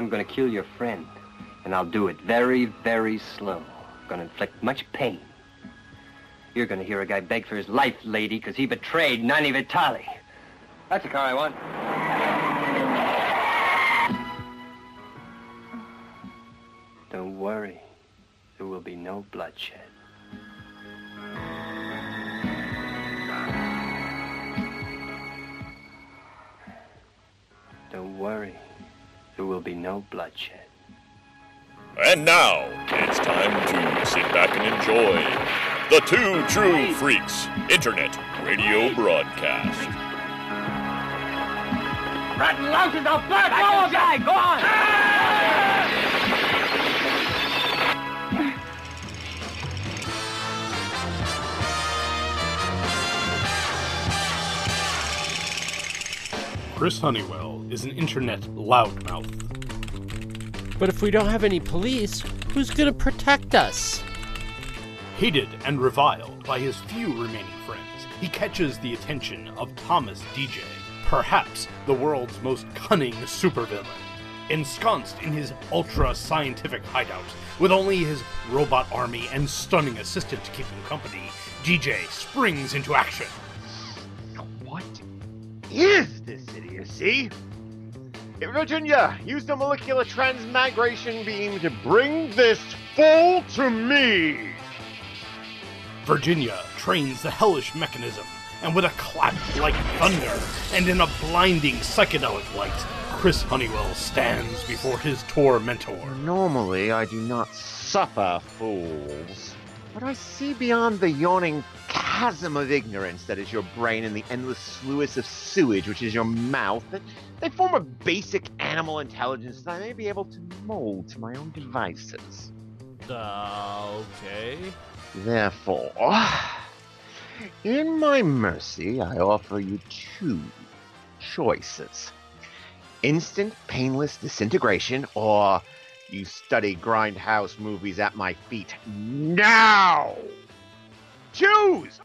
I'm gonna kill your friend. And I'll do it very, very slow. Gonna inflict much pain. You're gonna hear a guy beg for his life, lady, because he betrayed Nanni Vitali. That's the car I want. Don't worry. There will be no bloodshed. Don't worry. There will be no bloodshed. And now it's time to sit back and enjoy the Two True Freaks Internet Radio Broadcast. Rotten louses, I'll burn all of you! Go on! Chris Honeywell is an internet loudmouth. But if we don't have any police, who's gonna protect us? Hated and reviled by his few remaining friends, he catches the attention of Thomas DJ, perhaps the world's most cunning supervillain. Ensconced in his ultra scientific hideout, with only his robot army and stunning assistant to keep him company, DJ springs into action. Is this idiocy? Virginia, use the molecular transmigration beam to bring this fool to me! Virginia trains the hellish mechanism, and with a clap like thunder and in a blinding psychedelic light, Chris Honeywell stands before his tormentor. Normally, I do not suffer fools, but I see beyond the yawning chasm of ignorance that is your brain and the endless sluice of sewage which is your mouth that they form a basic animal intelligence that I may be able to mold to my own devices. Uh, okay. Therefore, in my mercy, I offer you two choices instant, painless disintegration, or you study grindhouse movies at my feet now! Choose!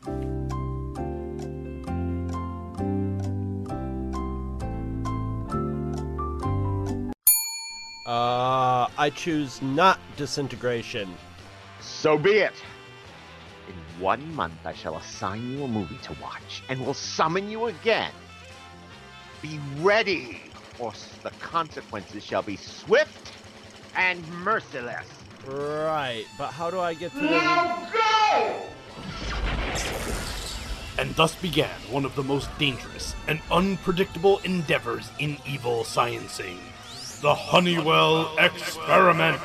Uh, I choose not disintegration. So be it. In one month, I shall assign you a movie to watch and will summon you again. Be ready, or the consequences shall be swift and merciless. Right, but how do I get to the. And thus began one of the most dangerous and unpredictable endeavors in evil sciencing the Honeywell Experiment.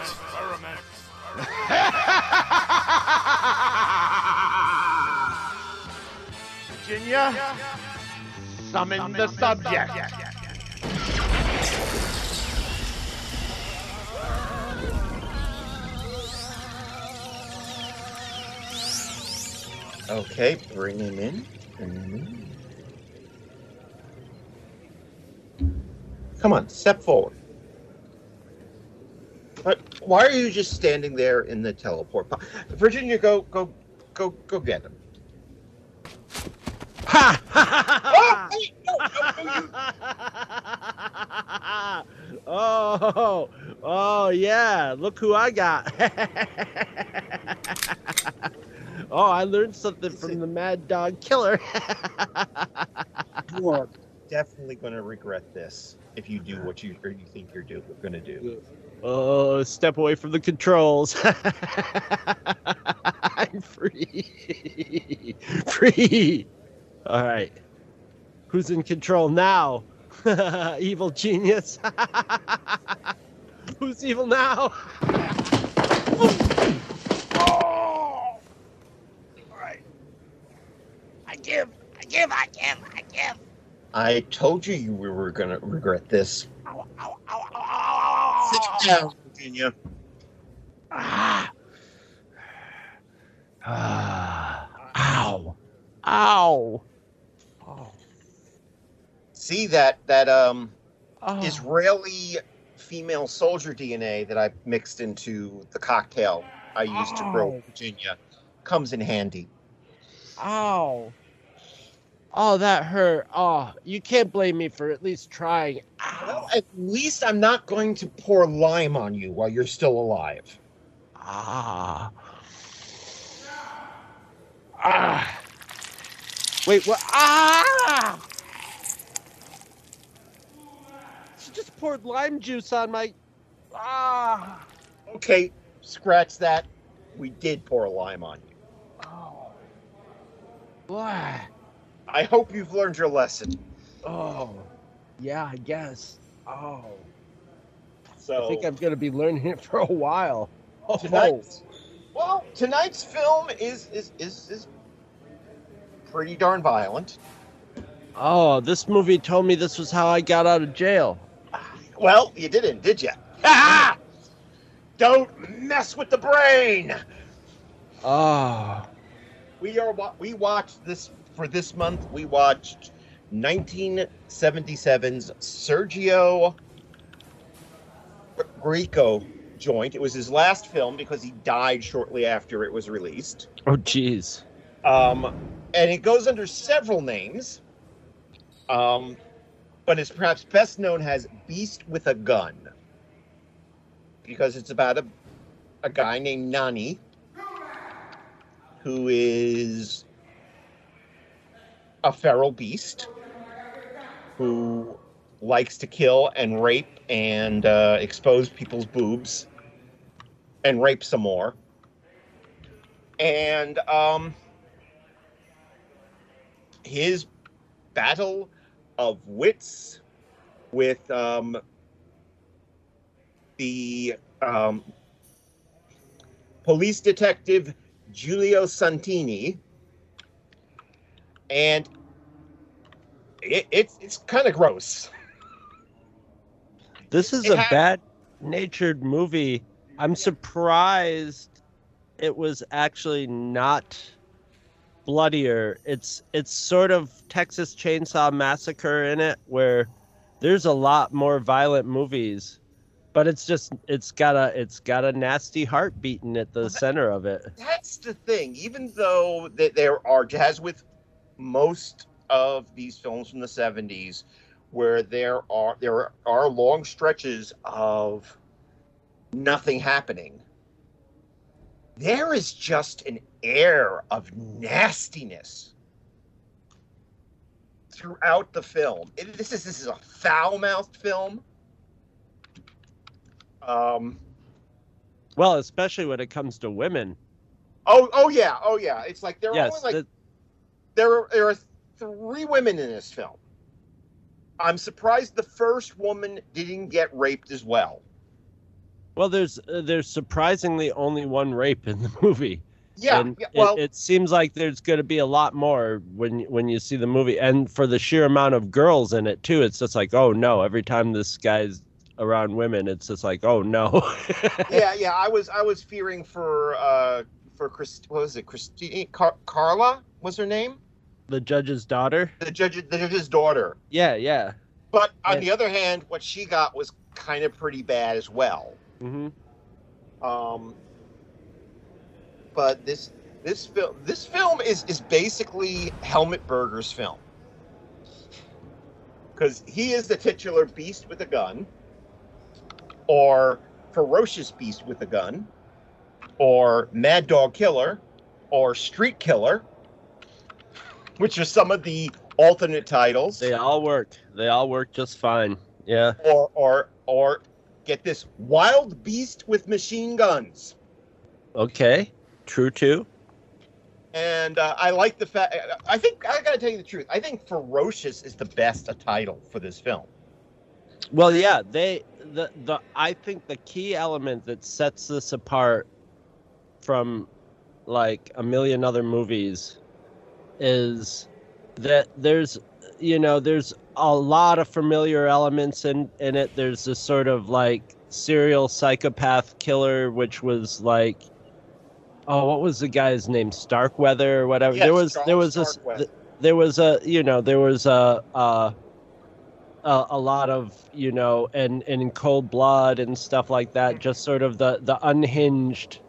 Virginia, summon the subject. Okay, bring him in. Bring him in. Come on, step forward. But why are you just standing there in the teleport? pod? Virginia, go, go, go, go get him. Ha! Wait, ah! no, no, no, oh, oh yeah! Look who I got. oh, I learned something from the Mad Dog Killer. You are definitely going to regret this if you do what you or you think you're do, going to do. oh, step away from the controls. I'm free. free. All right. Who's in control now? evil genius. Who's evil now? I give, I give, I give, I give. I told you you were going to regret this. Ow, ow, ow, ow, ow, Sit down, Virginia. Ah. Ah. Ow. Ow. Oh. See that that um Oh. Israeli female soldier DNA that I mixed into the cocktail I used to grow Virginia comes in handy. Ow. Oh, that hurt. Oh, you can't blame me for at least trying. Well, at least I'm not going to pour lime on you while you're still alive. Ah. Ah. Wait, what? Ah! She just poured lime juice on my. Ah. Okay, scratch that. We did pour lime on you. Oh. What? I hope you've learned your lesson. Oh. Yeah, I guess. Oh. So I think I'm gonna be learning it for a while. Oh. Tonight- well, tonight's film is is is is pretty darn violent. Oh, this movie told me this was how I got out of jail. Well, you didn't, did you? Ha Don't mess with the brain. Oh. We are we watched this for this month. We watched 1977's Sergio Grieco joint. It was his last film because he died shortly after it was released. Oh, jeez. Um, and it goes under several names. Um, but it's perhaps best known as Beast with a Gun because it's about a a guy named Nanni who is a feral beast who likes to kill and rape and uh, expose people's boobs and rape some more. And um, his battle of wits with um, the um, police detective Giulio Santini, and it, it's it's kind of gross. This is It a had- bad natured movie. I'm surprised it was actually not bloodier. It's it's sort of Texas Chainsaw Massacre in it where there's a lot more violent movies, but it's just it's got a it's got a nasty heart beating at the Well, that- center of it. That's the thing. Even though that there are, as with most of these films from the '70s, where there are there are long stretches of nothing happening, there is just an air of nastiness throughout the film. It, this is this is a foul-mouthed film. Um. Well, especially when it comes to women. Oh. Oh yeah. Oh yeah. It's like they're Yes, only like the- there are there are three women in this film. I'm surprised the first woman didn't get raped as well. well, there's uh, there's surprisingly only one rape in the movie. Yeah, yeah it- well, it, seems like there's going to be a lot more when when you see the movie, and for the sheer amount of girls in it too, it's just like, oh no! Every time this guy's around women, it's just like, oh no. yeah, yeah. I was I was fearing for uh for Chris. What was it? Christine Car- Carla was her name. The judge's daughter. The judge, the judge's daughter. Yeah, yeah. But on Yeah. the other hand, what she got was kind of pretty bad as well. hmm Um, but this this film this film is is basically Helmut Berger's film because he is the titular beast with a gun, or ferocious beast with a gun, or mad dog killer, or street killer, which are some of the alternate titles. They all work. They all work just fine. Yeah. or or or get this wild beast with machine guns. Okay. True too. And uh, I like the fact. I think I gotta tell you the truth. I think ferocious is the best a title for this film. Well, yeah, they the the I think the key element that sets this apart from like a million other movies is that there's you know there's a lot of familiar elements in in it. There's this sort of like serial psychopath killer, which was like. Oh, what was the guy's name? Starkweather or whatever. Yes, there was Charles there was a there was a you know there was a a, a, lot of you know and, and in cold blood and stuff like that mm-hmm. just sort of the the unhinged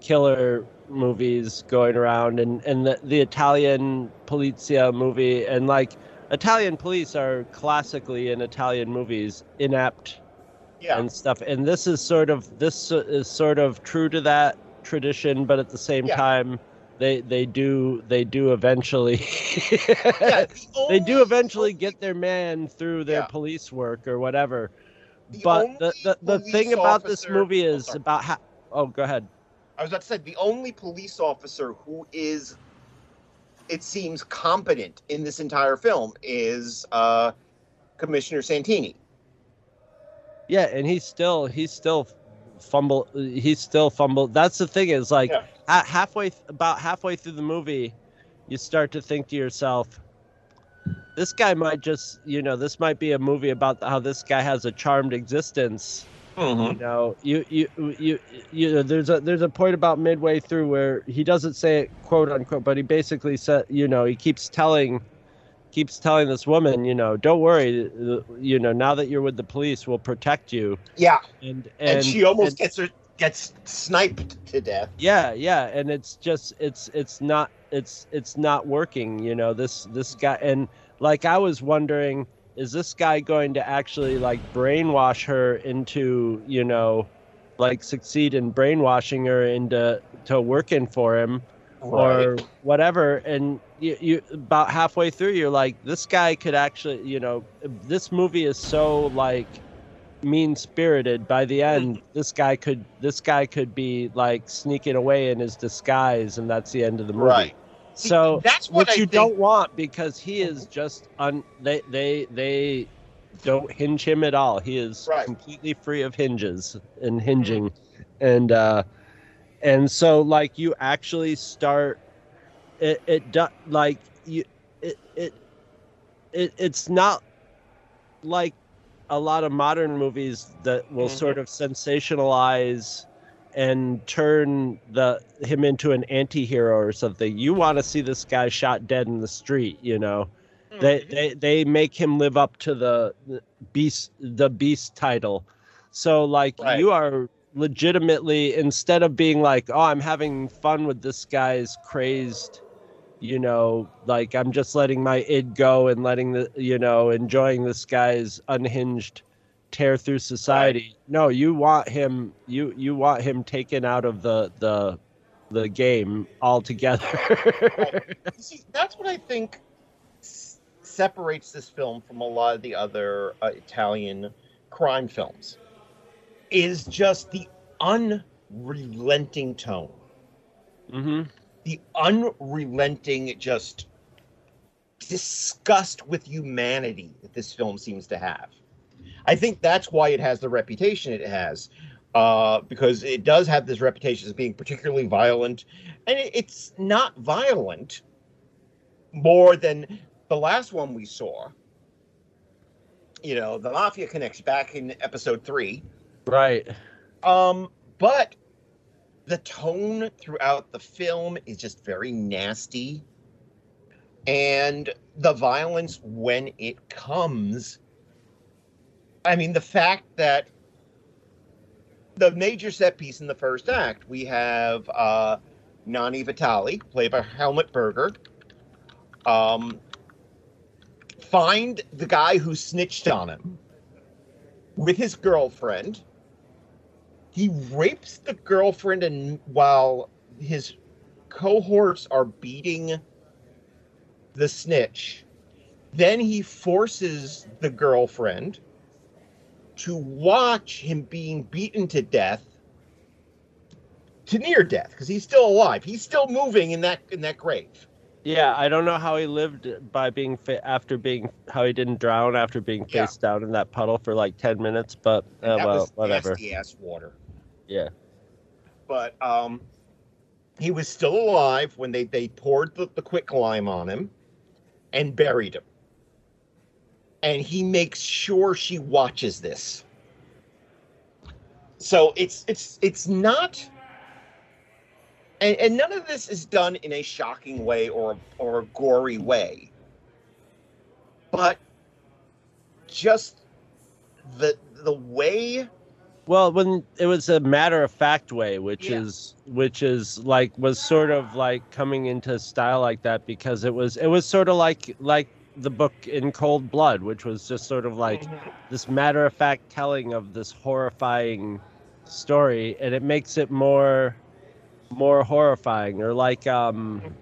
killer movies going around, and and the the Italian Polizia movie, and like Italian police are classically in Italian movies inept Yeah. and stuff, and this is sort of this is sort of true to that tradition, but at the same Yeah. time. They, they do they do eventually Yeah, the they do eventually get their man through their Yeah. police work or whatever. The but the, the, the thing about this movie oh, is about how. Oh, go ahead. I was about to say the only police officer who is, it seems, competent in this entire film is uh, Commissioner Santini. Yeah, and he's still he's still fumble. He's still fumble. That's the thing is like Yeah. ha- halfway th- about halfway through the movie, you start to think to yourself, this guy might just you know this might be a movie about how this guy has a charmed existence. Mm-hmm. You know, you you you you know, there's a there's a point about midway through where he doesn't say it quote unquote, but he basically said, you know, he keeps telling keeps telling this woman, you know, don't worry, you know, now that you're with the police, we'll protect you. Yeah, And and, and, she almost and- gets her gets sniped to death. yeah, yeah, and it's just it's it's not it's it's not working, you know, this this guy and like I was wondering is this guy going to actually like brainwash her into, you know, like succeed in brainwashing her into to working for him or whatever? And you, you about halfway through you're like this guy could actually you know this movie is so like mean spirited by the end mm-hmm. this guy could this guy could be like sneaking away in his disguise and that's the end of the movie. Right. So that's what I you think- don't want because he is just un they they they don't hinge him at all he is Right. completely free of hinges and hinging and uh and so like you actually start it it do, like you it it, it it's not like a lot of modern movies that will Mhm. sort of sensationalize and turn the him into an anti-hero or something you want to see this guy shot dead in the street you know they, Mhm. they they make him live up to the, the beast the beast title so like Right. you are legitimately instead of being like oh i'm having fun with this guy's crazed you know like i'm just letting my id go and letting the you know enjoying this guy's unhinged tear through society. No you want him you you want him taken out of the the the game altogether. You See, that's what I think s- separates this film from a lot of the other uh, Italian crime films. Is just the unrelenting tone, hmm the unrelenting just disgust with humanity that this film seems to have. I think that's why it has the reputation it has, uh, because it does have this reputation as being particularly violent, and it, it's not violent more than the last one we saw. You know, the Mafia Connects back in episode three. right Um, but the tone throughout the film is just very nasty. And the violence when it comes. I mean, the fact that the major set piece in the first act, we have uh, Nanni Vitali, played by Helmut Berger, um, find the guy who snitched on him with his girlfriend. He rapes the girlfriend and while his cohorts are beating the snitch then he forces the girlfriend to watch him being beaten to death to near death because he's still alive. He's still moving in that in that grave. Yeah, I don't know how he lived by being fa- after being how he didn't drown after being Yeah. down in that puddle for like ten minutes, but uh, that well, was whatever. nasty ass water. Yeah, but um he was still alive when they they poured the, the quick lime on him and buried him and he makes sure she watches this so it's it's it's not and, and none of this is done in a shocking way or or a gory way but just the the way Well, when it was a matter of fact way, which Yeah. is which is like was sort of like coming into style like that because it was it was sort of like like the book in Cold Blood, which was just sort of like this matter of fact telling of this horrifying story, and it makes it more more horrifying, or like um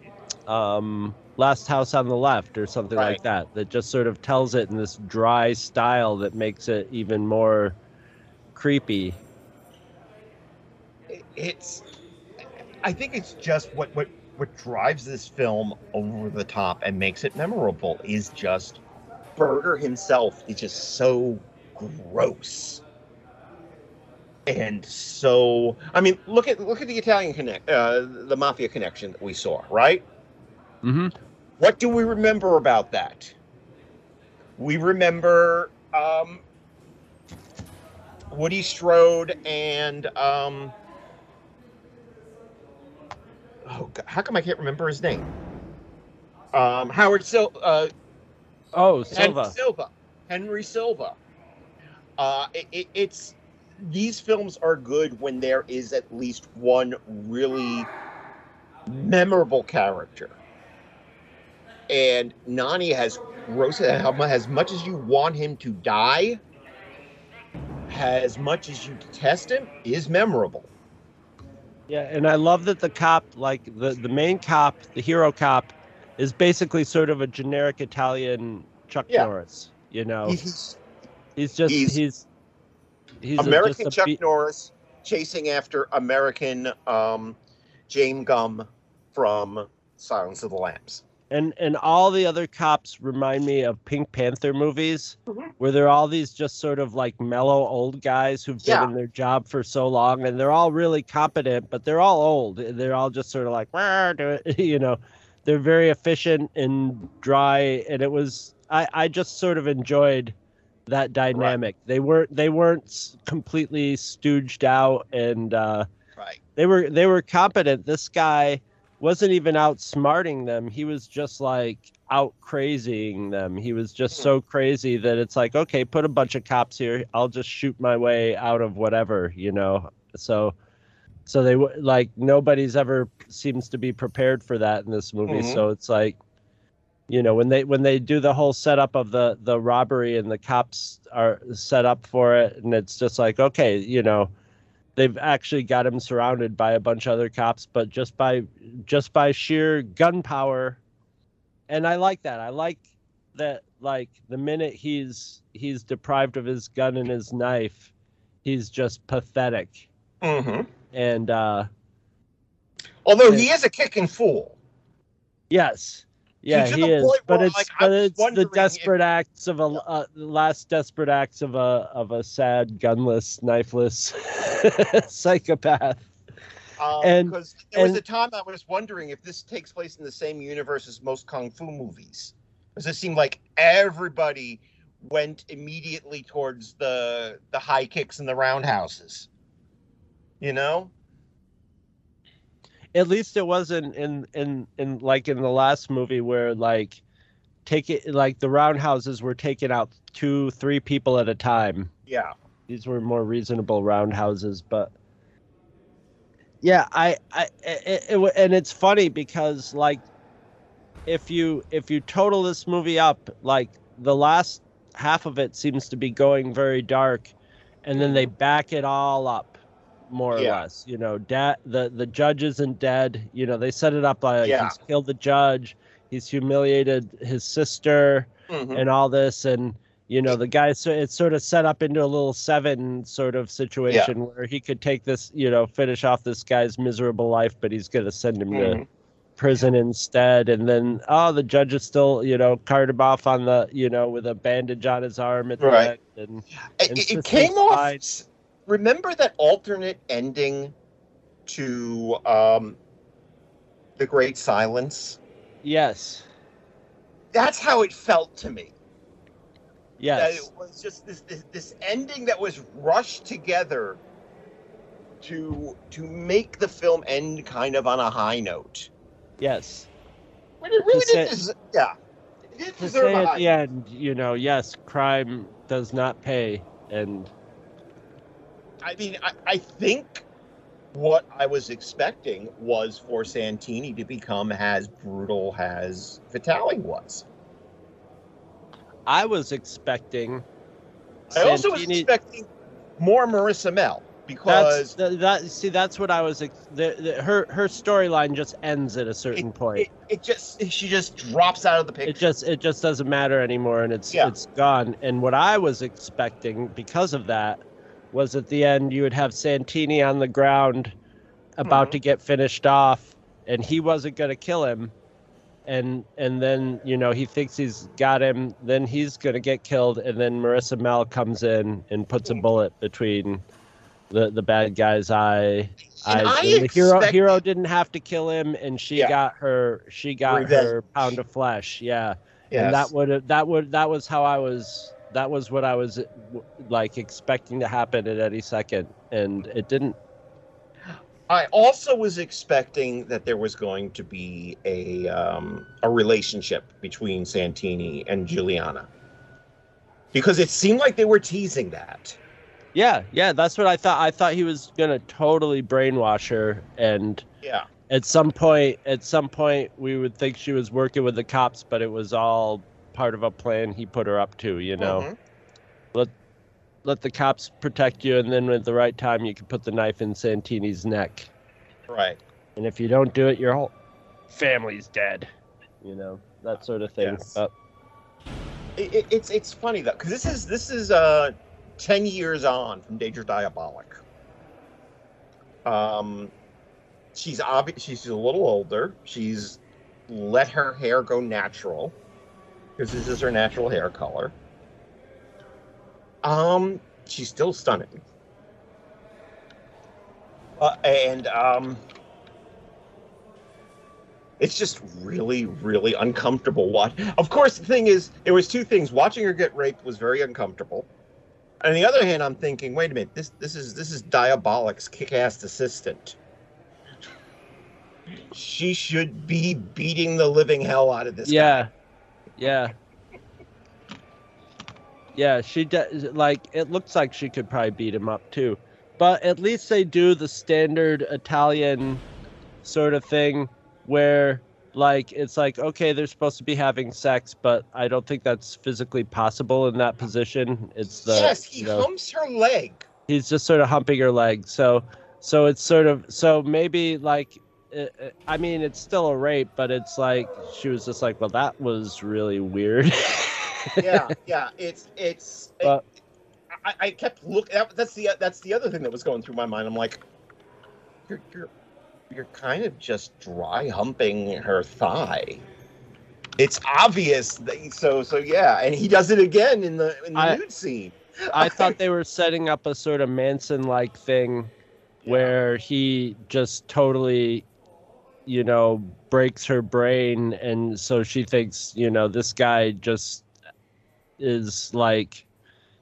um Last House on the Left or something Right. like that, that just sort of tells it in this dry style that makes it even more creepy. it's i think it's just what what what drives this film over the top and makes it memorable is just Berger himself is just so gross. And so i mean look at look at the italian connect uh the mafia connection that we saw right? Mm-hmm. what do we remember about that? We remember um woody strode and um oh God, how come i can't remember his name um howard Sil- uh Oh, Henry Silva. Silva. Henry Silva. Uh, it, it, it's these films are good when there is at least one really memorable character. And Nanni has gross as much as you want him to die, as much as you detest him, is memorable. Yeah, and I love that the cop, like the the main cop, the hero cop, is basically sort of a generic Italian Chuck Yeah. Norris. You know, He's he's just he's- he's he's, American a Chuck be- Norris chasing after American um, James Gum from Silence of the Lambs. And and all the other cops remind me of Pink Panther movies, Mhm. where they're all these just sort of like mellow old guys who've been Yeah. in their job for so long, and they're all really competent, but they're all old. They're all just sort of like, "Wah, do it," you know, they're very efficient and dry, and it was I I just sort of enjoyed that dynamic. They weren't they weren't completely stooged out and. uh Right. they were they were competent. This guy wasn't even outsmarting them. He was just like out crazying them. He was just so crazy that it's like, okay, put a bunch of cops here. I'll just shoot my way out of whatever, you know. So so they like nobody's ever seems to be prepared for that in this movie. Mhm. So it's like you know when they when they do the whole setup of the the robbery and the cops are set up for it and it's just like okay you know they've actually got him surrounded by a bunch of other cops but just by just by sheer gunpower and i like that i like that like the minute he's he's deprived of his gun and his knife he's just pathetic Mm-hmm. and uh Although Yeah. he is a kicking fool. yes yeah he is but it's like, but it's the wondering if- desperate acts of a uh, last desperate acts of a of a sad gunless knifeless psychopath Um, And- because there was a time I was wondering if this takes place in the same universe as most kung fu movies. Because it seemed like everybody went immediately towards the the high kicks and the roundhouses. You know? At least it wasn't in in in like in the last movie where like take it like the roundhouses were taking out two three people at a time. Yeah. these were more reasonable roundhouses but yeah i i it, it, and it's funny because like if you if you total this movie up like the last half of it seems to be going very dark and then they mm-hmm. back it all up more or less you know dad the the judge isn't dead you know they set it up like Yeah. he's killed the judge he's humiliated his sister Mhm. and all this and you know the guy so it's sort of set up into a little seven sort of situation where he could take this you know finish off this guy's miserable life but he's going to send him to Mhm. prison instead and then oh the judge is still you know carted off on the you know with a bandage on his arm at the Right. end And it- it came off. Remember that alternate ending to um, the Great Silence? yes That's how it felt to me. That yes it was just this, this this ending that was rushed together to to make the film end kind of on a high note. yes But it really did. Des- yeah, it did to deserve say a at high the end you know yes crime does not pay and I mean, I, I think what I was expecting was for Santini to become as brutal as Vitali was. I was expecting. I also was expecting more Marisa Mell because th- that. See, that's what I was. Ex- the, the, her her storyline just ends at a certain point. it, it just she just drops out of the picture. it just it just doesn't matter anymore and it's Yeah. it's gone and what i was expecting because of that was at the end you would have santini on the ground about Mhm. to get finished off and he wasn't going to kill him and and then you know he thinks he's got him then he's going to get killed and then marisa mell comes in and puts a bullet between the the bad guy's eye And eyes. I And the hero hero didn't have to kill him and she Yeah. got her she got Revenge. her pound of flesh yeah Yes. and that would that would that was how I was that was what I was like expecting to happen at any second, and it didn't. I also was expecting that there was going to be a um, a relationship between Santini and Giuliana because it seemed like they were teasing that. Yeah, yeah, that's what I thought. I thought he was gonna totally brainwash her, and Yeah. at some point, at some point, we would think she was working with the cops, but it was all part of a plan he put her up to. You know, Mhm. let let the cops protect you, and then at the right time, you can put the knife in Santini's neck. Right. And if you don't do it, your whole family's dead. You know that sort of thing. Yes. But It, it, it's it's funny though because this is this is uh ten years on from Danger Diabolik. Um, she's obvious. She's a little older. She's let her hair go natural because this is her natural hair color. Um, she's still stunning. Uh, and um, it's just really, really uncomfortable. Watch. Of course, the thing is, there was two things. Watching her get raped was very uncomfortable. On the other hand, I'm thinking, wait a minute, this this is this is Diabolik's kick-ass assistant. She should be beating the living hell out of this guy. Yeah, yeah. She does. Like it looks like she could probably beat him up too. But at least they do the standard Italian sort of thing where like it's like okay they're supposed to be having sex but i don't think that's physically possible in that position it's the yes, he you know, humps her leg. he's just sort of humping her leg so so it's sort of so maybe like i mean it's still a rape but it's like she was just like well that was really weird yeah, yeah. It's it's. But- I, I kept looking. That, that's the that's the other thing that was going through my mind. I'm like, you're you're you're kind of just dry humping her thigh. It's obvious. That, so so yeah, and he does it again in the in the I- nude scene. i thought they were setting up a sort of manson like thing where he just totally you know breaks her brain. And so she thinks you know this guy just is like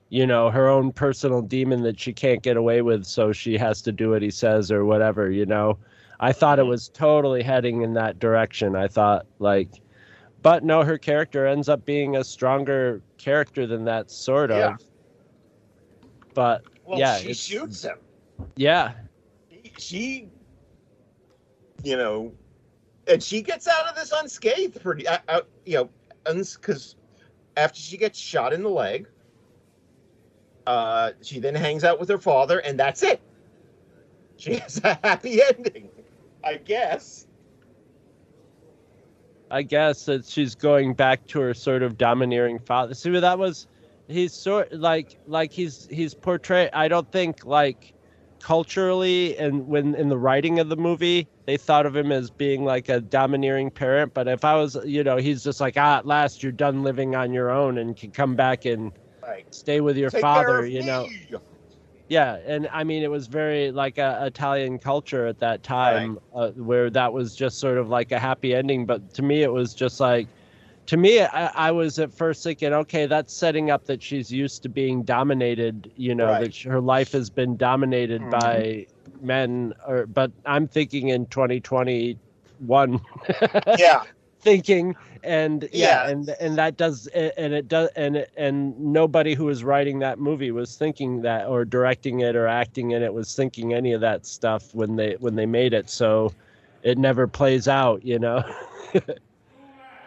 you know her own personal demon that she can't get away with so she has to do what he says or whatever you know? I thought it hmm. was totally heading in that direction. I thought like but no her character ends up being a stronger character than that sort of. Yeah. but Well, yeah she shoots him. yeah. She, you know, and she gets out of this unscathed. Pretty, uh, you know, because after she gets shot in the leg, uh, she then hangs out with her father, and that's it. She has a happy ending, I guess. I guess that she's going back to her sort of domineering father. See, that was he's sort like like he's he's portrayed. I don't think like culturally and when in the writing of the movie they thought of him as being like a domineering parent. But if I was, you know, he's just like ah, at last you're done living on your own and can come back and Like, stay with your take father. You know, yeah, and I mean, it was very like a Italian culture at that time, uh, where that was just sort of like a happy ending. But to me, it was just like, to me, I, I was at first thinking, okay, that's setting up that she's used to being dominated. You know, Right. that sh- her life has been dominated Mhm. by men. Or, but I'm thinking in 2021, Yeah, thinking and yeah, Yeah. and and that does and it does and it, and nobody who was writing that movie was thinking that or directing it or acting in it was thinking any of that stuff when they when they made it so it never plays out you know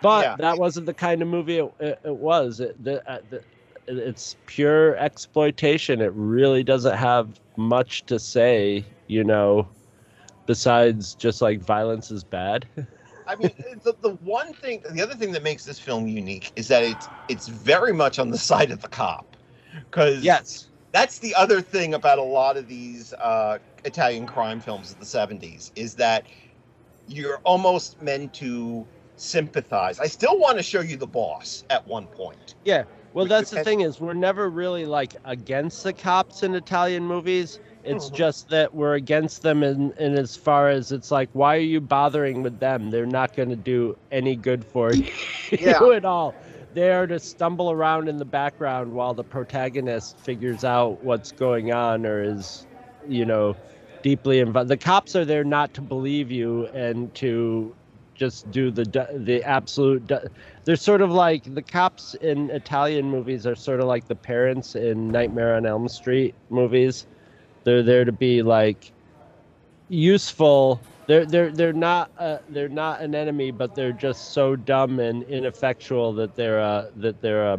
but Yeah. that wasn't the kind of movie it, it, it was. It, the, uh, the, it's pure exploitation. It really doesn't have much to say you know besides just like violence is bad. I mean, the, the one thing, the other thing that makes this film unique is that it's it's very much on the side of the cop, because yes. that's the other thing about a lot of these uh, Italian crime films of the '70s is that you're almost meant to sympathize. I still want to show you the boss at one point. Yeah. Well, that's the thing is we're never really like against the cops in Italian movies. It's Mhm. just that we're against them in, in as far as it's like, why are you bothering with them? They're not going to do any good for you Yeah. at all. They are to stumble around in the background while the protagonist figures out what's going on or is, you know, deeply involved. The cops are there not to believe you and to just do the the absolute. They're sort of like the cops in Italian movies are sort of like the parents in Nightmare on Elm Street movies. They're there to be like useful. They're they're they're not uh, they're not an enemy, but they're just so dumb and ineffectual that they're uh, that they're uh,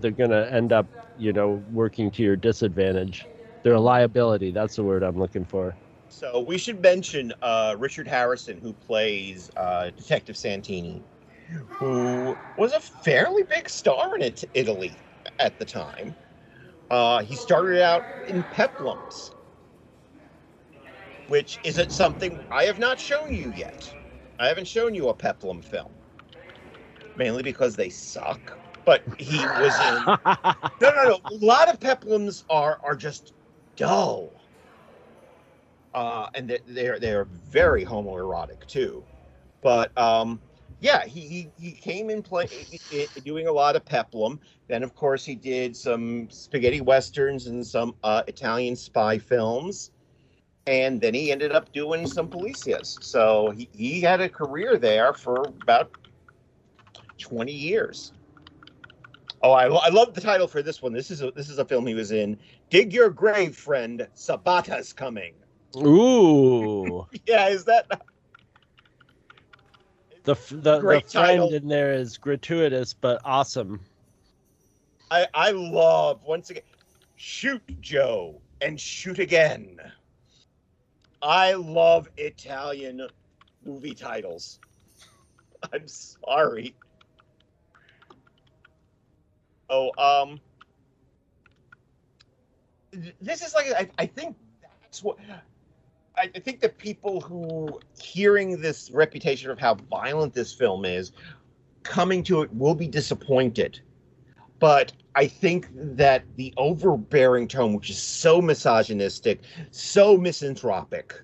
they're gonna end up you know working to your disadvantage. They're a liability. That's the word I'm looking for. So we should mention uh, Richard Harrison, who plays uh, Detective Santini, who was a fairly big star in it- Italy at the time. Uh, he started out in Peplums, which isn't something I have not shown you yet. I haven't shown you a Peplum film, mainly because they suck. But he was in no, no, no. A lot of peplums are are just dull, uh, and they're they're, very homoerotic too. But um, yeah, he, he he came in play doing a lot of peplum. Then of course he did some spaghetti westerns and some uh, Italian spy films. And then he ended up doing some policias. So he, he had a career there for about 20 years. Oh, I, I love the title for this one. This is a this is a film he was in. Dig your grave, friend. Sabata's coming. Ooh, Yeah, is that the the, the friend in there is gratuitous but awesome. I I love once again. Shoot Joe and shoot again. I love Italian movie titles. I'm sorry. Oh, um, this is like I, I think that's what I, I think that people who hearing this reputation of how violent this film is, coming to it will be disappointed. But I think that the overbearing tone, which is so misogynistic, so misanthropic,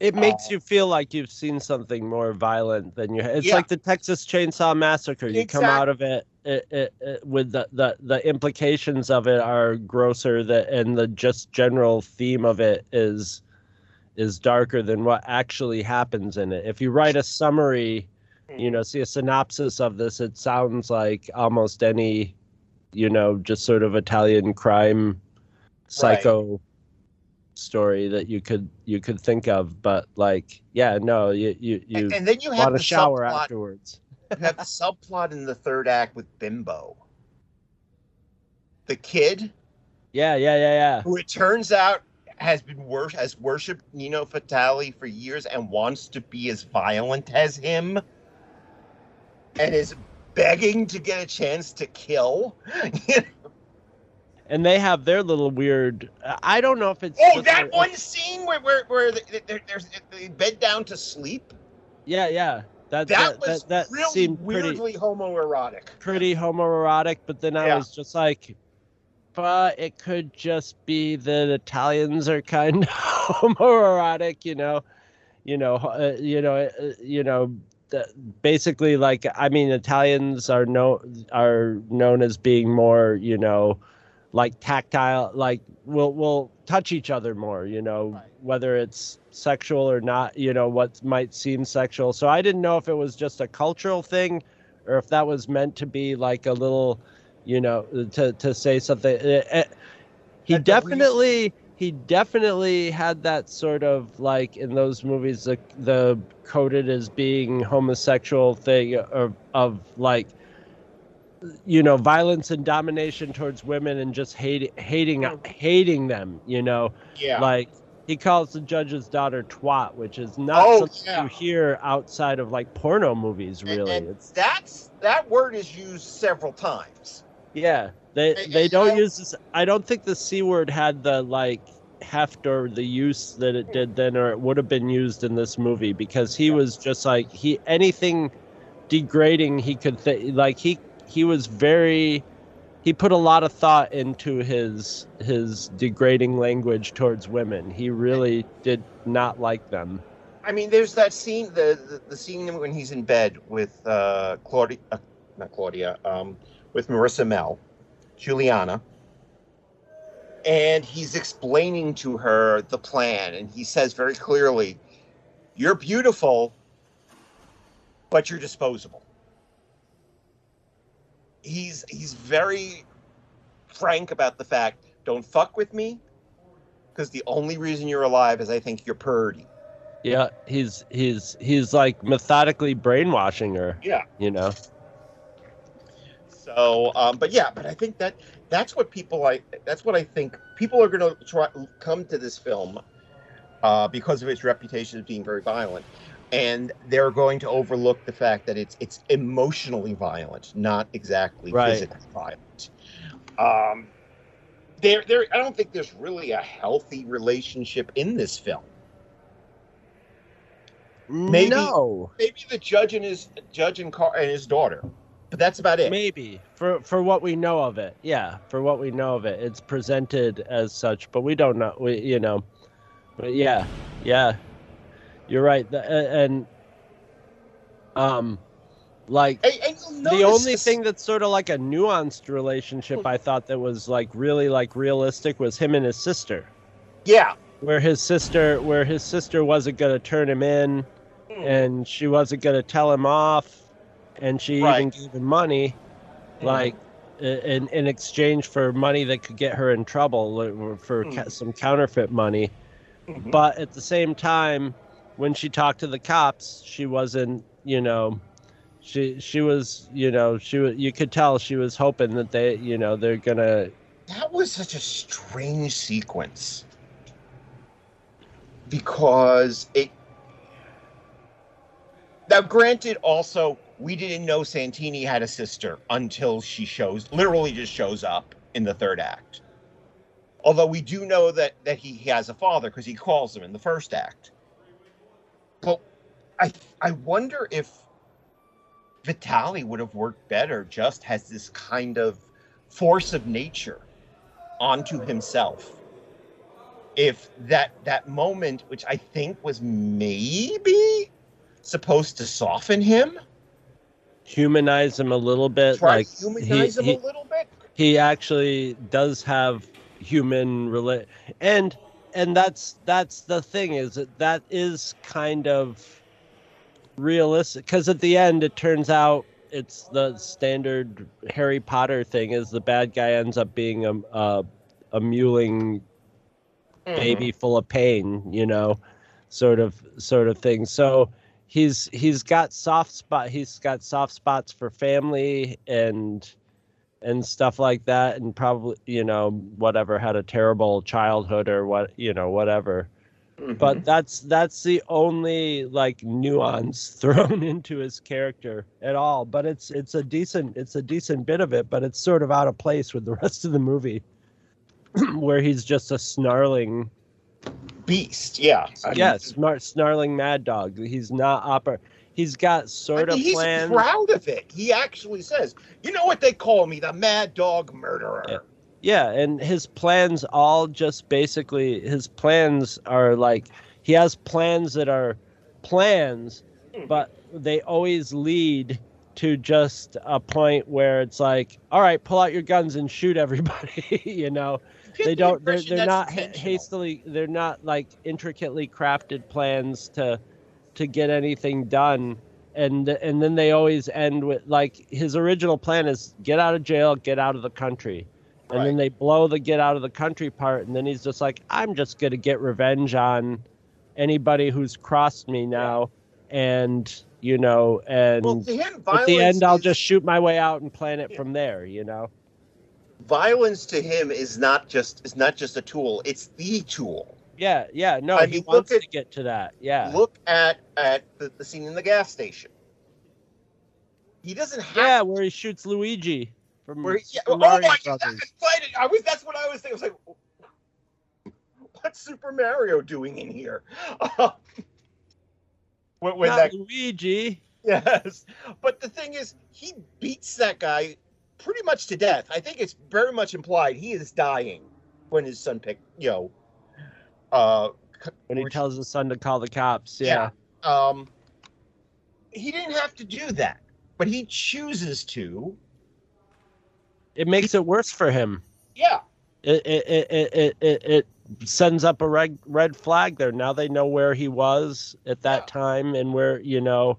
It makes Uh, you feel like you've seen something more violent than you. It's Yeah. like the Texas Chainsaw Massacre. You come out of it, it, it, it with the, the the implications of it are grosser. That and the just general theme of it is is darker than what actually happens in it. If you write a summary, you know, see a synopsis of this, it sounds like almost any, you know, just sort of Italian crime, psycho story that you could you could think of. But like, yeah, no, you you you and, and then you have to shower subplot. afterwards. You have the subplot in the third act with Bimbo, the kid Yeah, yeah, yeah, yeah. who it turns out has been wor- has worshipped Nino Fatali for years and wants to be as violent as him, and is begging to get a chance to kill. And they have their little weird. I don't know if it's. oh, that a- one scene where where where they, they, bed down to sleep. Yeah, yeah. That That, that was that, that really seemed pretty weirdly homoerotic. pretty homoerotic, but then I Yeah. was just like, but it could just be that Italians are kind of homoerotic, you know, you know, uh, you know, uh, you know, the, basically like I mean, Italians are no are known as being more, you know, like tactile like we'll we'll touch each other more you know Right. whether it's sexual or not you know what might seem sexual so i didn't know if it was just a cultural thing or if that was meant to be like a little you know to to say something Eh, eh, he At the reason- definitely he definitely had that sort of like in those movies the the coded as being homosexual thing of of like you know violence and domination towards women and just hating hating hating them you know Yeah. like he calls the judge's daughter twat which is not Oh, something yeah. you hear outside of like porno movies And- really and it's that's that word is used several times. Yeah they I- they don't use this i don't think the c word had the like heft or the use that it did then or it would have been used in this movie because he was just like he anything degrading he could th- like he he was very he put a lot of thought into his his degrading language towards women. He really did not like them. I mean, there's that scene, the the, the scene when he's in bed with uh, Claudia, uh, not Claudia, um, with Marisa Mell, Giuliana, and he's explaining to her the plan, and he says very clearly, "You're beautiful, but you're disposable." He's he's very frank about the fact, "Don't fuck with me." Because the only reason you're alive is I think you're purdy. yeah he's he's he's like methodically brainwashing her Yeah. you know So, um, but yeah, but I think that that's what people like. That's what I think people are going to try come to this film uh, because of its reputation as being very violent, and they're going to overlook the fact that it's it's emotionally violent, not exactly Right. physically violent. Um, there, there. I don't think there's really a healthy relationship in this film. Maybe- no Maybe the judge and his judge and car and his daughter, but that's about it. Maybe for for what we know of it, yeah. For what we know of it, it's presented as such, but we don't know. We you know, but yeah, yeah, you're right. The, and um, like and you'll the only this- thing that's sort of like a nuanced relationship I thought that was like really like realistic was him and his sister, yeah, where his sister where his sister wasn't gonna turn him in, and she wasn't gonna tell him off, and she Right. even gave him money, like in in exchange for money that could get her in trouble for ca- some counterfeit money. Mhm. But at the same time, when she talked to the cops, she wasn't, you know, she she was, you know, she was. You could tell she was hoping that they, you know, they're gonna. that was such a strange sequence because it now granted also we didn't know santini had a sister until she shows literally just shows up in the third act. Although we do know that that he has a father because he calls him in the first act. But i i wonder if vitali would have worked better just as this kind of force of nature onto himself. If that that moment which i think was maybe supposed to soften him humanize him a little bit try like humanize he, him a little bit? he actually does have human rela- and and that's that's the thing is that that is kind of realistic because at the end it turns out it's the standard harry potter thing is the bad guy ends up being a a, a mewling mm-hmm. baby full of pain you know sort of sort of thing. So he's he's got soft spot he's got soft spots for family and and stuff like that and probably you know whatever had a terrible childhood or what you know whatever Mhm. but that's that's the only like nuance thrown into his character at all but it's it's a decent it's a decent bit of it but it's sort of out of place with the rest of the movie where he's just a snarling beast. Yeah. I mean, yeah smart snarling mad dog. He's not opera he's got I sort mean, of he's plans. proud of it. He actually says you know what they call me? The mad dog murderer. Yeah. Yeah, and his plans all just basically his plans are like he has plans that are plans, hmm. but they always lead to just a point where it's like, all right, pull out your guns and shoot everybody. you know, Get they don't. They're, they're not hastily. They're not like intricately crafted plans to to get anything done. And and then they always end with like his original plan is get out of jail, get out of the country. And then they blow the get out of the country part, and then he's just like, I'm just gonna get revenge on anybody who's crossed me now, and you know, and Well, to him, at the end, I'll is- just shoot my way out and plan it Yeah. from there. You know. Violence to him is not just is not just a tool; it's the tool. Yeah, yeah, no, I he mean, wants at- to get to that. Yeah, Look at at the, the scene in the gas station. He doesn't have yeah, where he shoots Luigi from Where, he, yeah, oh my god, that's. I was that's what I was thinking. I was like, what's Super Mario doing in here? when when Not that Luigi. yes, but the thing is, he beats that guy pretty much to death. I think it's very much implied he is dying when his son pick, you know, uh, When he tells his son to call the cops. Yeah. Yeah. um, he didn't have to do that, but he chooses to. It makes it worse for him. Yeah, It it, it, it, it, it it sends up a red red flag there. Now they know where he was at that Yeah. time and where, you know,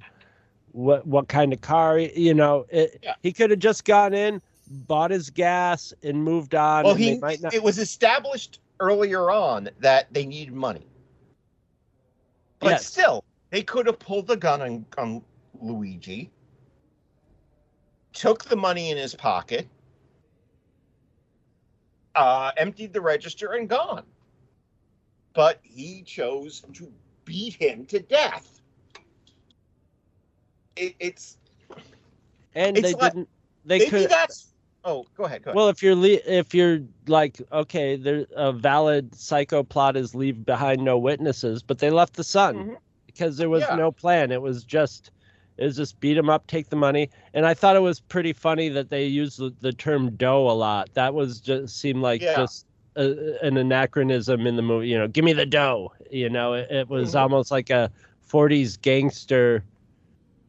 what what kind of car, you know, it, Yeah. he could have just gone in, bought his gas and moved on. well, he might not it was established earlier on that they needed money, but Yes. still, they could have pulled the gun on, on Luigi, took the money in his pocket, uh, emptied the register, and gone. But he chose to beat him to death. It, it's and it's they like- didn't they maybe could that's. Oh, go ahead. Go ahead. Well, if you're le- if you're like okay, there a valid psycho plot is leave behind no witnesses, but they left the son Mhm. because there was Yeah. no plan. It was just it was just beat him up, take the money, and I thought it was pretty funny that they used the, the term dough a lot. That was just seemed like Yeah. just a, an anachronism in the movie. You know, give me the dough. You know, it, it was Mhm. almost like a '40s gangster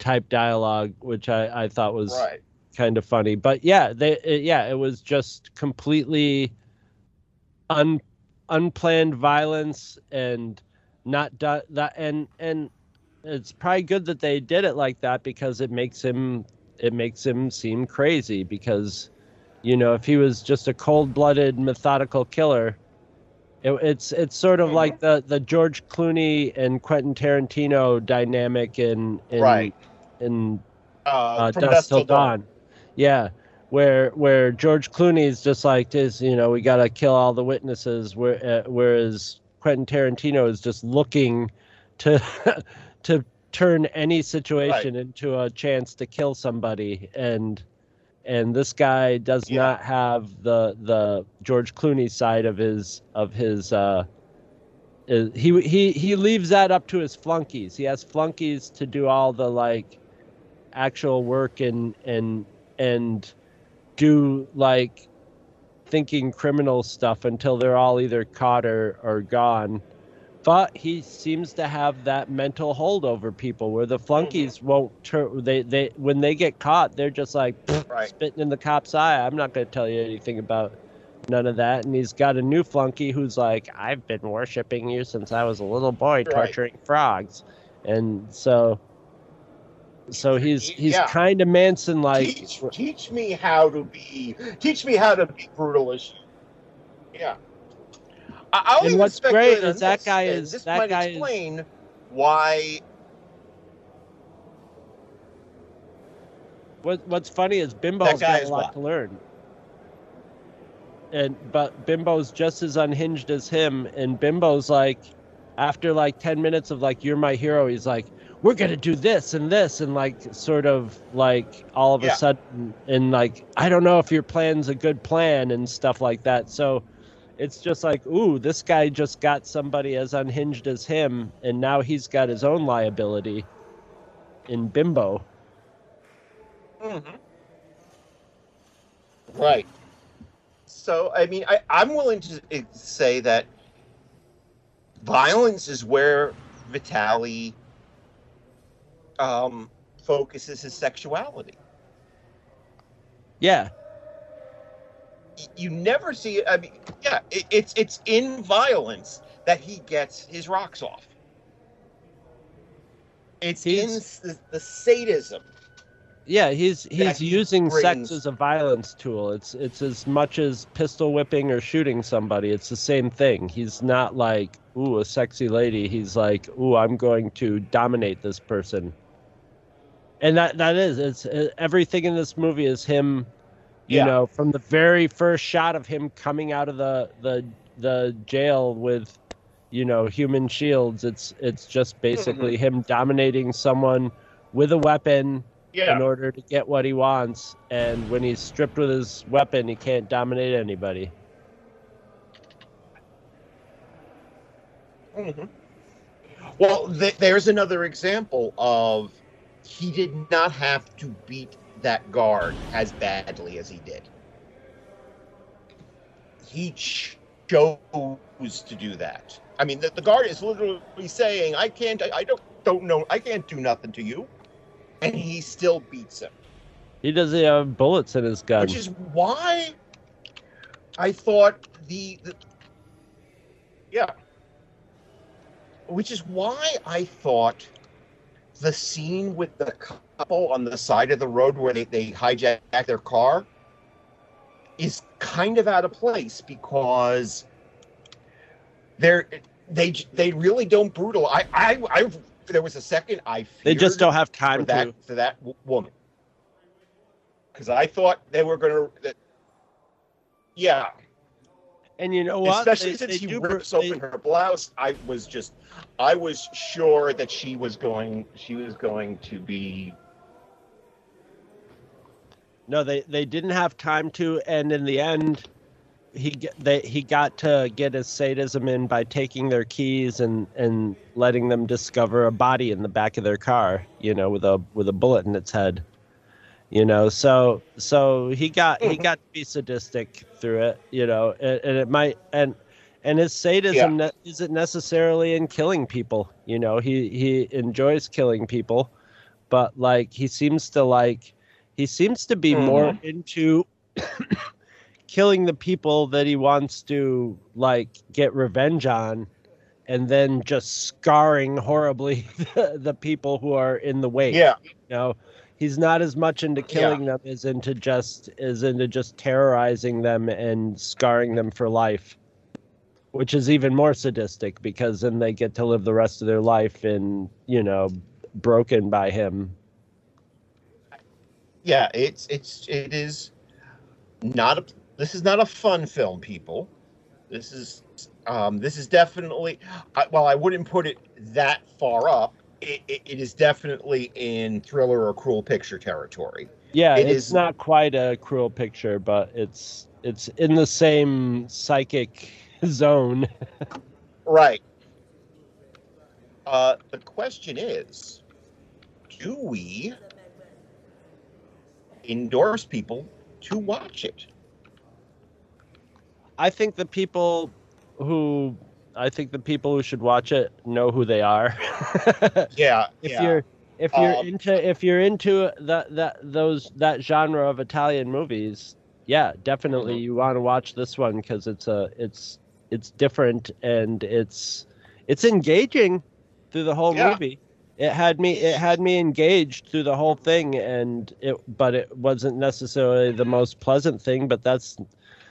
type dialogue, which I, I thought was right. kind of funny. But yeah, they it, yeah, it was just completely un unplanned violence and not done that and and it's probably good that they did it like that because it makes him it makes him seem crazy because you know if he was just a cold-blooded methodical killer it, it's it's sort of Mhm. like the the George Clooney and Quentin Tarantino dynamic in in Right. In Uh, uh, Dusk Till Dawn. Yeah, where where George Clooney is just like this, you know, we got to kill all the witnesses. Where, uh, whereas Quentin Tarantino is just looking to to turn any situation into a chance to kill somebody, and and this guy does Yeah. not have the the George Clooney side of his of his. Uh, is- he he he leaves that up to his flunkies. He has flunkies to do all the like actual work and and and do like thinking criminal stuff until they're all either caught or, or gone. But he seems to have that mental hold over people where the flunkies mm-hmm. won't turn they, they when they get caught they're just like Right. spitting in the cop's eye. I'm not gonna tell you anything about none of that. And he's got a new flunky who's like, I've been worshiping you since I was a little boy Right. torturing frogs. And so so he's he's Yeah. kind of Manson like teach, teach me how to be teach me how to be brutal as you. Yeah. I, I'll And what's great is that this, guy is- this that might guy is- explain why What What's funny is Bimbo's got a lot what? to learn, and but Bimbo's just as unhinged as him. And Bimbo's like, after like ten minutes of like, "You're my hero," he's like, "We're gonna do this and this," and like, sort of like all of Yeah. a sudden, and like, I don't know if your plan's a good plan and stuff like that. So. It's just like, ooh, this guy just got somebody as unhinged as him, and now he's got his own liability in Bimbo. Mm-hmm. Right. So, I mean, I, I'm willing to say that violence is where Vitali um, focuses his sexuality. Yeah, You never see it. I mean, yeah, it, it's it's in violence that he gets his rocks off. It's in the, the sadism. yeah. He's he's using sex as a violence tool. It's it's as much as pistol whipping or shooting somebody. It's the same thing. He's not like ooh a sexy lady. He's like ooh I'm going to dominate this person. And that that is it's uh, everything in this movie is him you Yeah. know from the very first shot of him coming out of the the the jail with you know human shields. It's it's just basically him dominating someone with a weapon in order to get what he wants. And when he's stripped with his weapon he can't dominate anybody. Mhm. Well, th- there's another example of he did not have to beat that guard as badly as he did. He ch- chose to do that. I mean, the, the guard is literally saying, "I can't. I, I don't don't know. I can't do nothing to you," and he still beats him. he doesn't have bullets in his gun which is why I thought the, the yeah, which is why I thought the scene with the couple on the side of the road where they, they hijack their car is kind of out of place because they're they they really don't brutal. I I, I there was a second I they just don't have time for that to for that w- woman because I thought they were gonna. That, yeah, and you know what especially They- since they rips they- open her blouse. I was just, I was sure that she was going, she was going to be. No, they they didn't have time to, and in the end, he they, he got to get his sadism in by taking their keys and and letting them discover a body in the back of their car, you know, with a with a bullet in its head. You know, so so he got he got to be sadistic through it, you know, and, and it might and and his sadism ne- isn't necessarily in killing people. You know, he he enjoys killing people, but like he seems to like he seems to be more mm-hmm. into killing the people that he wants to like get revenge on and then just scarring horribly the, the people who are in the wake Yeah, you know he's not as much into killing them as into just as into just terrorizing them and scarring them for life which is even more sadistic because then they get to live the rest of their life in you know broken by him yeah. It's it's it is not a. This is not a fun film, people. This is um this is definitely. I, well, I wouldn't put it that far up. It, it, is definitely in thriller or cruel picture territory. Yeah, It it's is- not quite a cruel picture, but it's it's in the same psychic zone. Right. Uh, the question is, do we endorse people to watch it? I think the people who I think the people who should watch it know who they are. Yeah, if yeah. you're if you're Um, into if you're into that that those that genre of Italian movies, yeah, definitely Mhm. you want to watch this one because it's a it's it's different and it's it's engaging through the whole Yeah. movie. It had me it had me engaged through the whole thing and it but it wasn't necessarily the most pleasant thing, but that's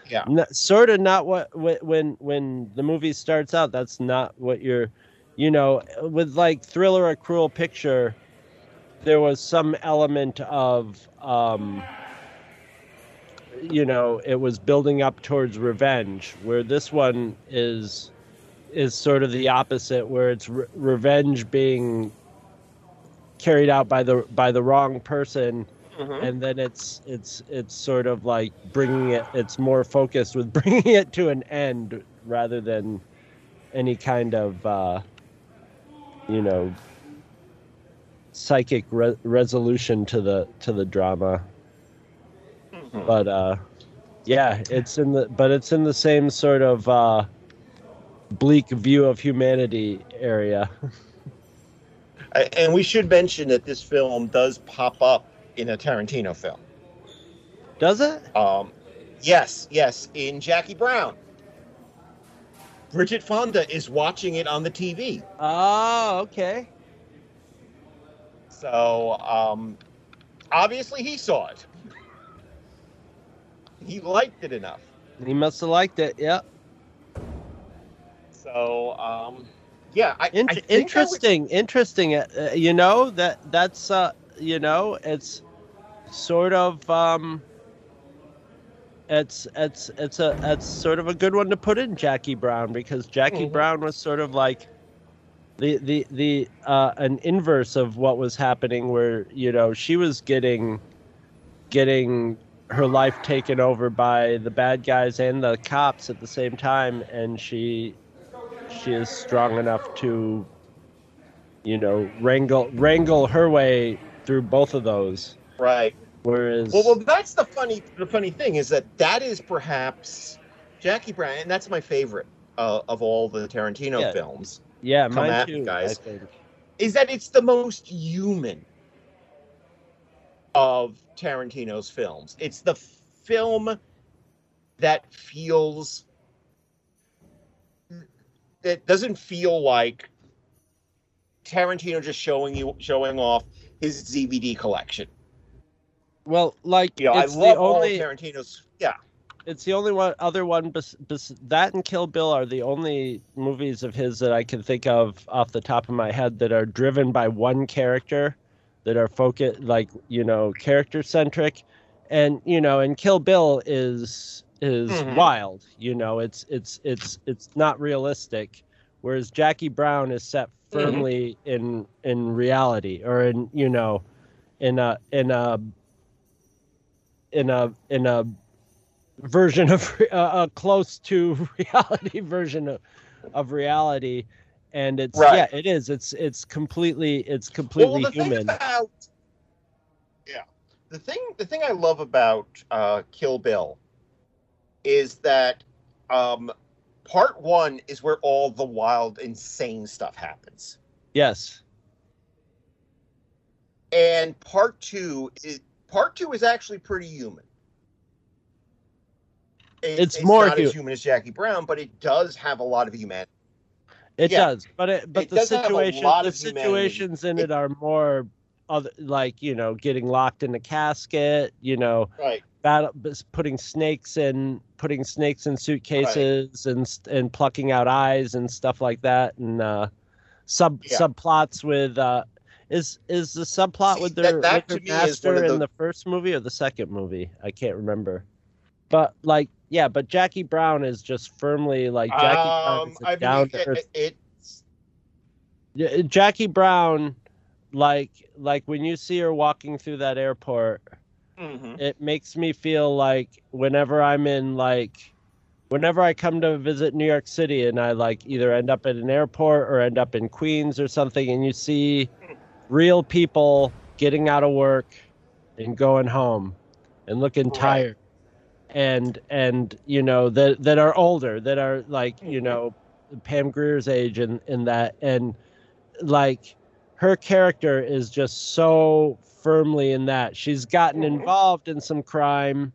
Yeah. sort of not what when when the movie starts out that's not what you're you know with like thriller a cruel picture there was some element of um you know it was building up towards revenge where this one is is sort of the opposite where it's re- revenge being carried out by the by the wrong person Mhm. and then it's it's it's sort of like bringing it it's more focused with bringing it to an end rather than any kind of uh you know psychic re- resolution to the to the drama Mhm. but uh yeah it's in the but it's in the same sort of uh bleak view of humanity area and we should mention that this film does pop up in a Tarantino film. Does it? Um, yes, yes, in Jackie Brown. Bridget Fonda is watching it on the TV. Oh, okay. So, um, obviously he saw it. He liked it enough. He must have liked it. Yep. So, um, yeah, I, I think I would- interesting. Interesting. Uh, you know that that's uh, you know it's sort of um, it's it's it's a it's sort of a good one to put in Jackie Brown because Jackie Mhm. Brown was sort of like the the the uh, an inverse of what was happening where you know she was getting getting her life taken over by the bad guys and the cops at the same time and she she is strong enough to you know wrangle wrangle her way through both of those right. whereas Well, well, that's the funny. The funny thing is that that is perhaps Jackie Brown, and that's my favorite uh, of all the Tarantino Yeah. films. yeah come mine too guys. Is that it's the most human of Tarantino's films. It's the film that feels that doesn't feel like Tarantino just showing you showing off his DVD collection. well like You know, I love the all only Tarantino's. Yeah, it's the only one other one bes, bes, that and kill bill are the only movies of his that i can think of off the top of my head that are driven by one character that are focused like you know character centric and you know and kill bill is is Mhm. wild you know it's it's it's it's not realistic whereas jackie brown is set firmly in in reality or in you know in a in a in a in a version of uh, a close to reality version of, of reality. And it's Right. yeah it is. It's it's completely it's completely well, the human. Thing about, yeah, the thing the thing I love about uh, Kill Bill is that um, part one is where all the wild, insane stuff happens, yes and part two is part two is actually pretty human. It's more not hu- as human as Jackie Brown, but it does have a lot of humanity. it Yeah. does but it but It the does have a situation the humanity. situations in it are more other like you know getting locked in a casket you know Right. battle putting snakes in putting snakes in suitcases and and plucking out eyes and stuff like that and uh sub Yeah. subplots with uh is is the subplot See, with that- their, that with their is master of in the- the first movie or the second movie i can't remember but like yeah but jackie brown is just firmly like jackie brown Um, is a I down mean, to it, earth it, it's Jackie Brown, like like when you see her walking through that airport, mhm. it makes me feel like whenever I'm in like whenever I come to visit New York City and I like either end up at an airport or end up in Queens or something and you see real people getting out of work and going home and looking Right. tired and and you know that that are older that are like you Mhm. know Pam Grier's age and and that and like her character is just so firmly in that. She's gotten involved in some crime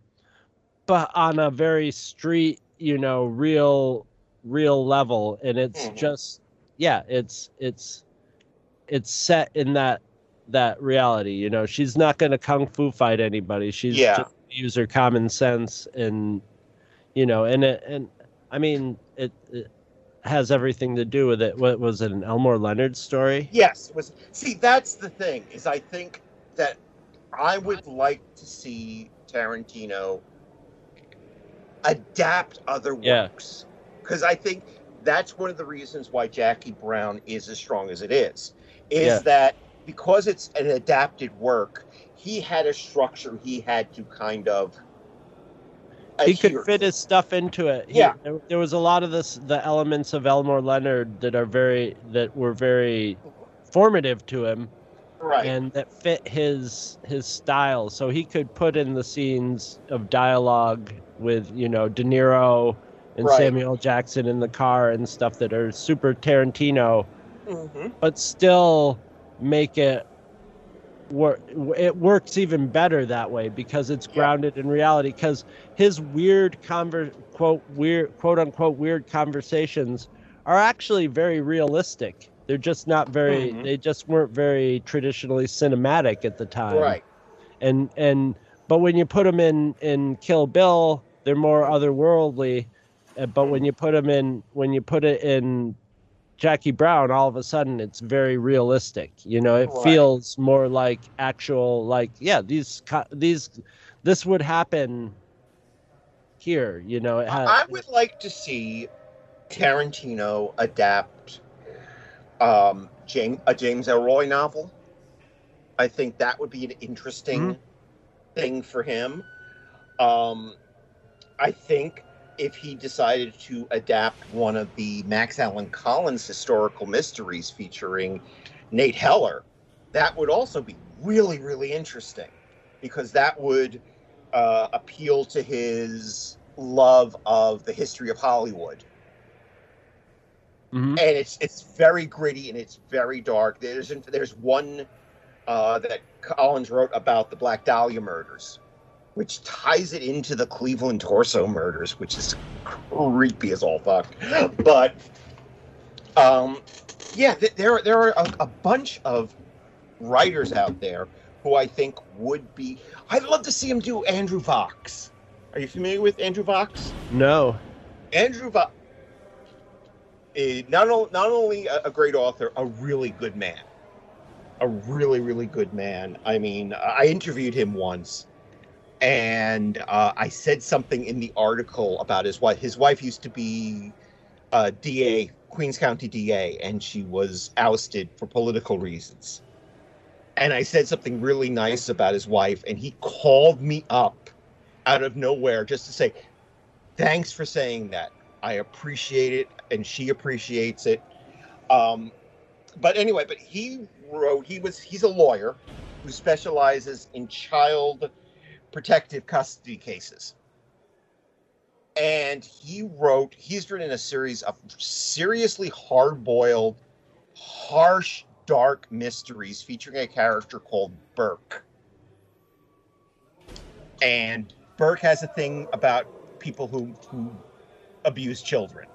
but on a very street you know real real level. And it's Mhm. just yeah it's it's it's set in that that reality you know. She's not going to kung fu fight anybody. She's Yeah. just use her common sense and you know and it and i mean it, it has everything to do with it. What was it an elmore leonard story? Yes, was. See that's the thing is I think that I would like to see Tarantino adapt other works because I think that's one of the reasons why Jackie Brown is as strong as it is is Yeah. that because it's an adapted work he had a structure he had to kind of he could fit his stuff into it He- Yeah. there, there was a lot of this the elements of elmore leonard that are very that were very formative to him right and that fit his his style so he could put in the scenes of dialogue with you know de niro and Right. samuel jackson in the car and stuff that are super tarantino Mhm. but still make it work. It works even better that way because it's Yeah. grounded in reality. Because his weird conver quote weird quote unquote weird conversations are actually very realistic. They're just not very. Mhm. They just weren't very traditionally cinematic at the time Right. and and but when you put them in in Kill Bill, they're more otherworldly. Uh, But when you put them in, when you put it in Jackie Brown, all of a sudden it's very realistic. You know, it Right. feels more like actual, like yeah, these these this would happen here. You know, it I I would like to see Tarantino adapt um, James, a James Ellroy novel. I think that would be an interesting Mm-hmm. thing for him. Um, I think if he decided to adapt one of the Max Allan Collins historical mysteries featuring Nate Heller, that would also be really, really interesting because that would uh, appeal to his love of the history of Hollywood. Mhm. And it's it's very gritty and it's very dark. There's there's one uh, that Collins wrote about the Black Dahlia murders, which ties it into the Cleveland Torso murders, which is creepy as all fuck. But um, yeah, th- there there are a, a bunch of writers out there who I think would be. I'd love to see him do Andrew Vachss. Are you familiar with Andrew Vachss? no, Andrew Vachss. Not, o- not only a, a great author, a really good man. A really, really good man. I mean, I interviewed him once, and uh, I said something in the article about his wife. His wife used to be uh, DA, Queens County DA, and she was ousted for political reasons. And I said something really nice about his wife, and he called me up out of nowhere just to say, Thanks for saying that. I appreciate it, and she appreciates it. Um, but anyway, but he wrote. He was. He's a lawyer who specializes in child protective custody cases. And he wrote. He's written a series of seriously hard-boiled, harsh, dark mysteries featuring a character called Burke. And Burke has a thing about people who who abuse children.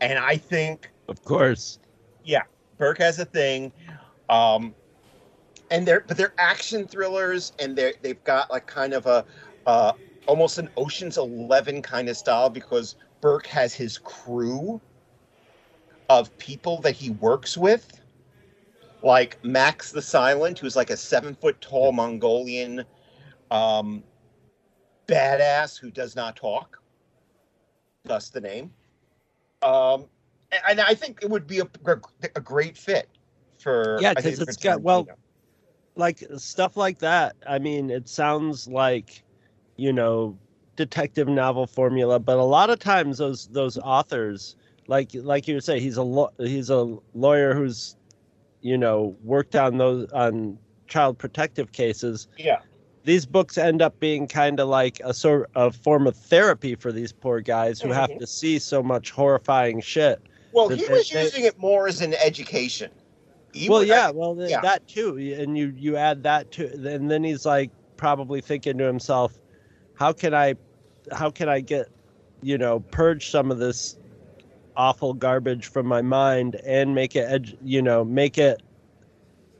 And I think of course. Yeah. Burke has a thing. Um and they're but they're action thrillers and they're they've got like kind of a uh almost an Ocean's Eleven kind of style because Burke has his crew of people that he works with. Like Max the Silent, who's like a seven foot tall Mongolian um badass who does not talk. Thus the name. Um, and, I think it would be a, a great fit for Yeah, I 'cause think, for it's got- well. Like stuff like that. I mean, it sounds like, you know, detective novel formula, but a lot of times those those authors, like like you say, he's a law he's a lawyer who's, you know, worked on those on child protective cases. yeah, These books end up being kind of like a sort of form of therapy for these poor guys who have Mhm. to see so much horrifying shit. well, he they- was they- using it more as an education. He well yeah well th- yeah. that too and you you add that to and then he's like probably thinking to himself how can i how can i get you know purge some of this awful garbage from my mind and make it edu- you know make it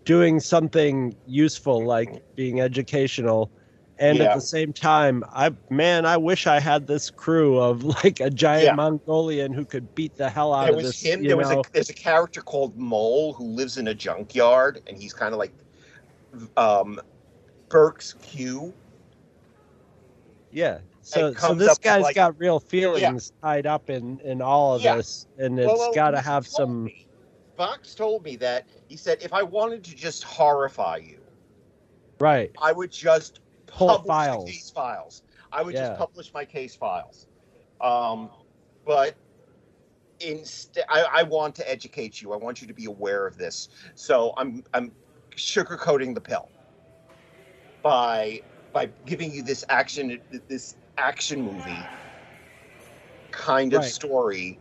doing something useful like being educational and Yeah. at the same time i man i wish i had this crew of like a giant Yeah. mongolian who could beat the hell out There of was this him. There was a there's a character called Mole who lives in a junkyard, and he's kind of like um, Burke's Q. Yeah. So, so this guy's like- got real feelings tied up in in all of Yeah. this, and it's Well, got to have some. me- Vachss told me that he said if I wanted to just horrify you, Right. I would just Pull publish files. case files. I would Yeah. just publish my case files. Um, but instead, I, I want to educate you. I want you to be aware of this. So I'm I'm sugarcoating the pill by by giving you this action this action movie kind of Right. story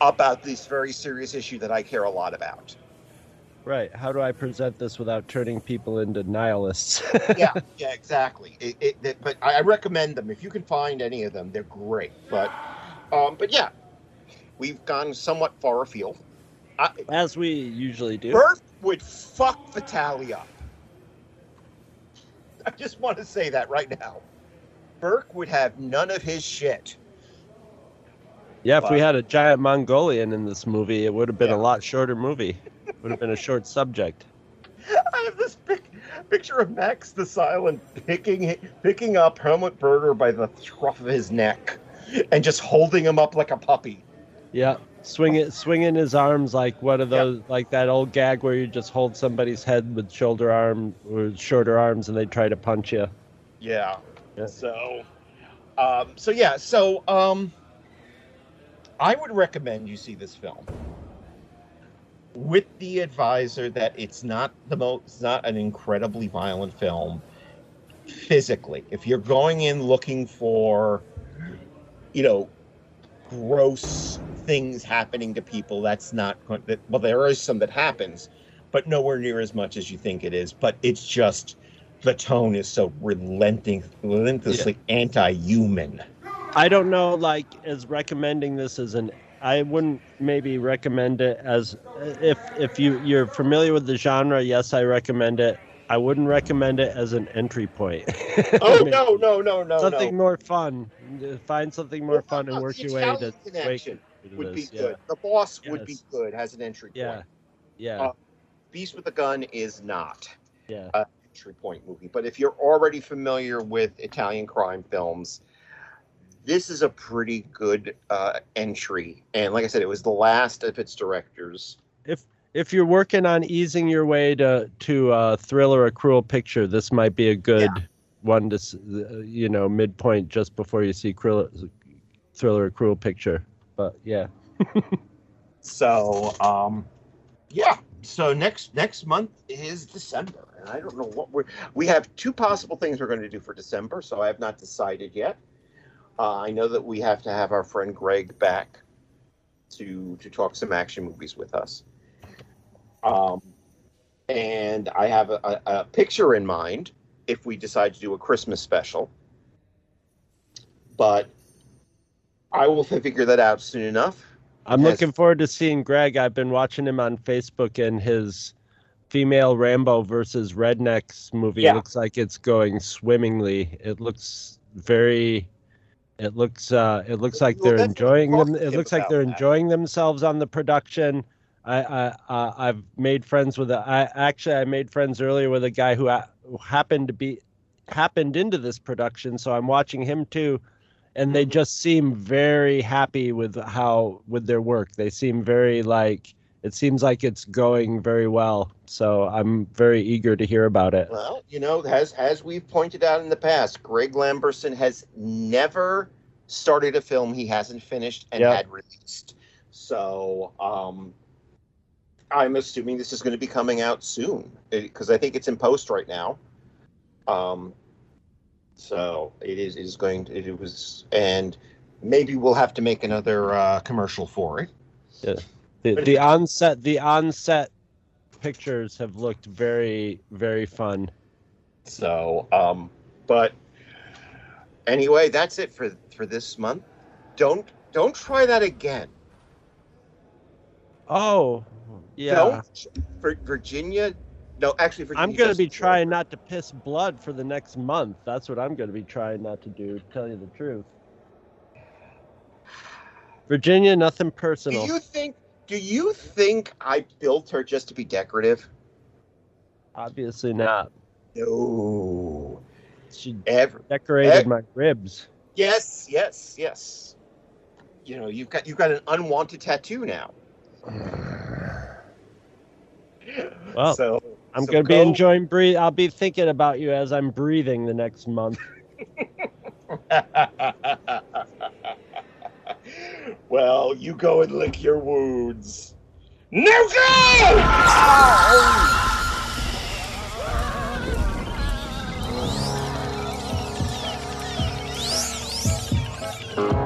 about this very serious issue that I care a lot about. Right. How do I present this without turning people into nihilists? yeah, yeah, exactly. It, it, it- but I recommend them if you can find any of them. They're great. But, um, but yeah, we've gone somewhat far afield. I, As we usually do. Burke would fuck Vitali up. I just want to say that right now. Burke would have none of his shit. Yeah, if we had a giant Mongolian in this movie, it would have been Yeah. a lot shorter movie. Would have been a short subject. I have this pic- picture of Max the Silent picking picking up Helmut Berger by the scruff of his neck and just holding him up like a puppy. Yeah. Swinging, swinging his arms like what are those, like that old gag where you just hold somebody's head with shoulder arm or shorter arms and they try to punch you. Yeah. Yeah. So, um, so yeah. So, um, I would recommend you see this film with the advisor that it's not the most, it's not an incredibly violent film physically. If you're going in looking for, you know, gross things happening to people, that's not going. That, well, there is some that happens, but nowhere near as much as you think it is. But it's just the tone is so relenting, relentlessly anti-human. I don't know, like, as recommending this as an. I wouldn't maybe recommend it as if if you you're familiar with the genre. Yes, I recommend it. I wouldn't recommend it as an entry point. Oh I mean, no, no, no, no, something no! more fun. Find something more Well, fun and work your way to connection to Would be this. Yeah. good. The boss would be good. Has an entry Yeah, point. yeah, Uh, Beast with a Gun is not yeah. an entry point movie. But if you're already familiar with Italian crime films, this is a pretty good uh, entry. And like I said, it was the last of its directors. If if you're working on easing your way to to uh, thriller a cruel picture, this might be a good one to uh, you know midpoint just before you see cruel, thriller a cruel picture. But yeah, So, um, yeah. So next next month is December, and I don't know what we're. We have two possible things we're going to do for December, so I have not decided yet. Uh, I know that we have to have our friend Greg back to to talk some action movies with us. Um, and I have a, a, picture in mind if we decide to do a Christmas special. But I will figure that out soon enough. I'm Yes. looking forward to seeing Greg. I've been watching him on Facebook and his female Rambo versus Rednecks movie Yeah. looks like it's going swimmingly. It looks very. It looks. Uh, it looks like they're enjoying them. It looks like they're enjoying themselves on the production. I, I uh, I've made friends with a, I actually I made friends earlier with a guy who, ha- who happened to be happened into this production, so I'm watching him too, and they just seem very happy with how with their work. They seem very like it seems like it's going very well. So I'm very eager to hear about it. Well, you know, as as we've pointed out in the past, Greg Lamberson has never started a film he hasn't finished and Yep. had released. So, um, I'm assuming this is going to be coming out soon because I think it's in post right now. Um, so it is is going to, it was and maybe we'll have to make another uh, commercial for it. The the onset the onset pictures have looked very very fun. So, um, but anyway, that's it for for this month. Don't don't try that again. Oh, yeah. Don't for Virginia. No, actually, Virginia. I'm going to be trying not to piss blood for the next month. That's what I'm going to be trying not to do, to tell you the truth. Virginia, nothing personal. Do you think? Do you think I built her just to be decorative? Obviously not. No. She Ever. decorated Eh. my ribs. Yes. Yes. Yes. You know, you've got you've got an unwanted tattoo now. Well, so I'm so going to be enjoying breathe. I'll be thinking about you as I'm breathing the next month. well, you go and lick your wounds. No go!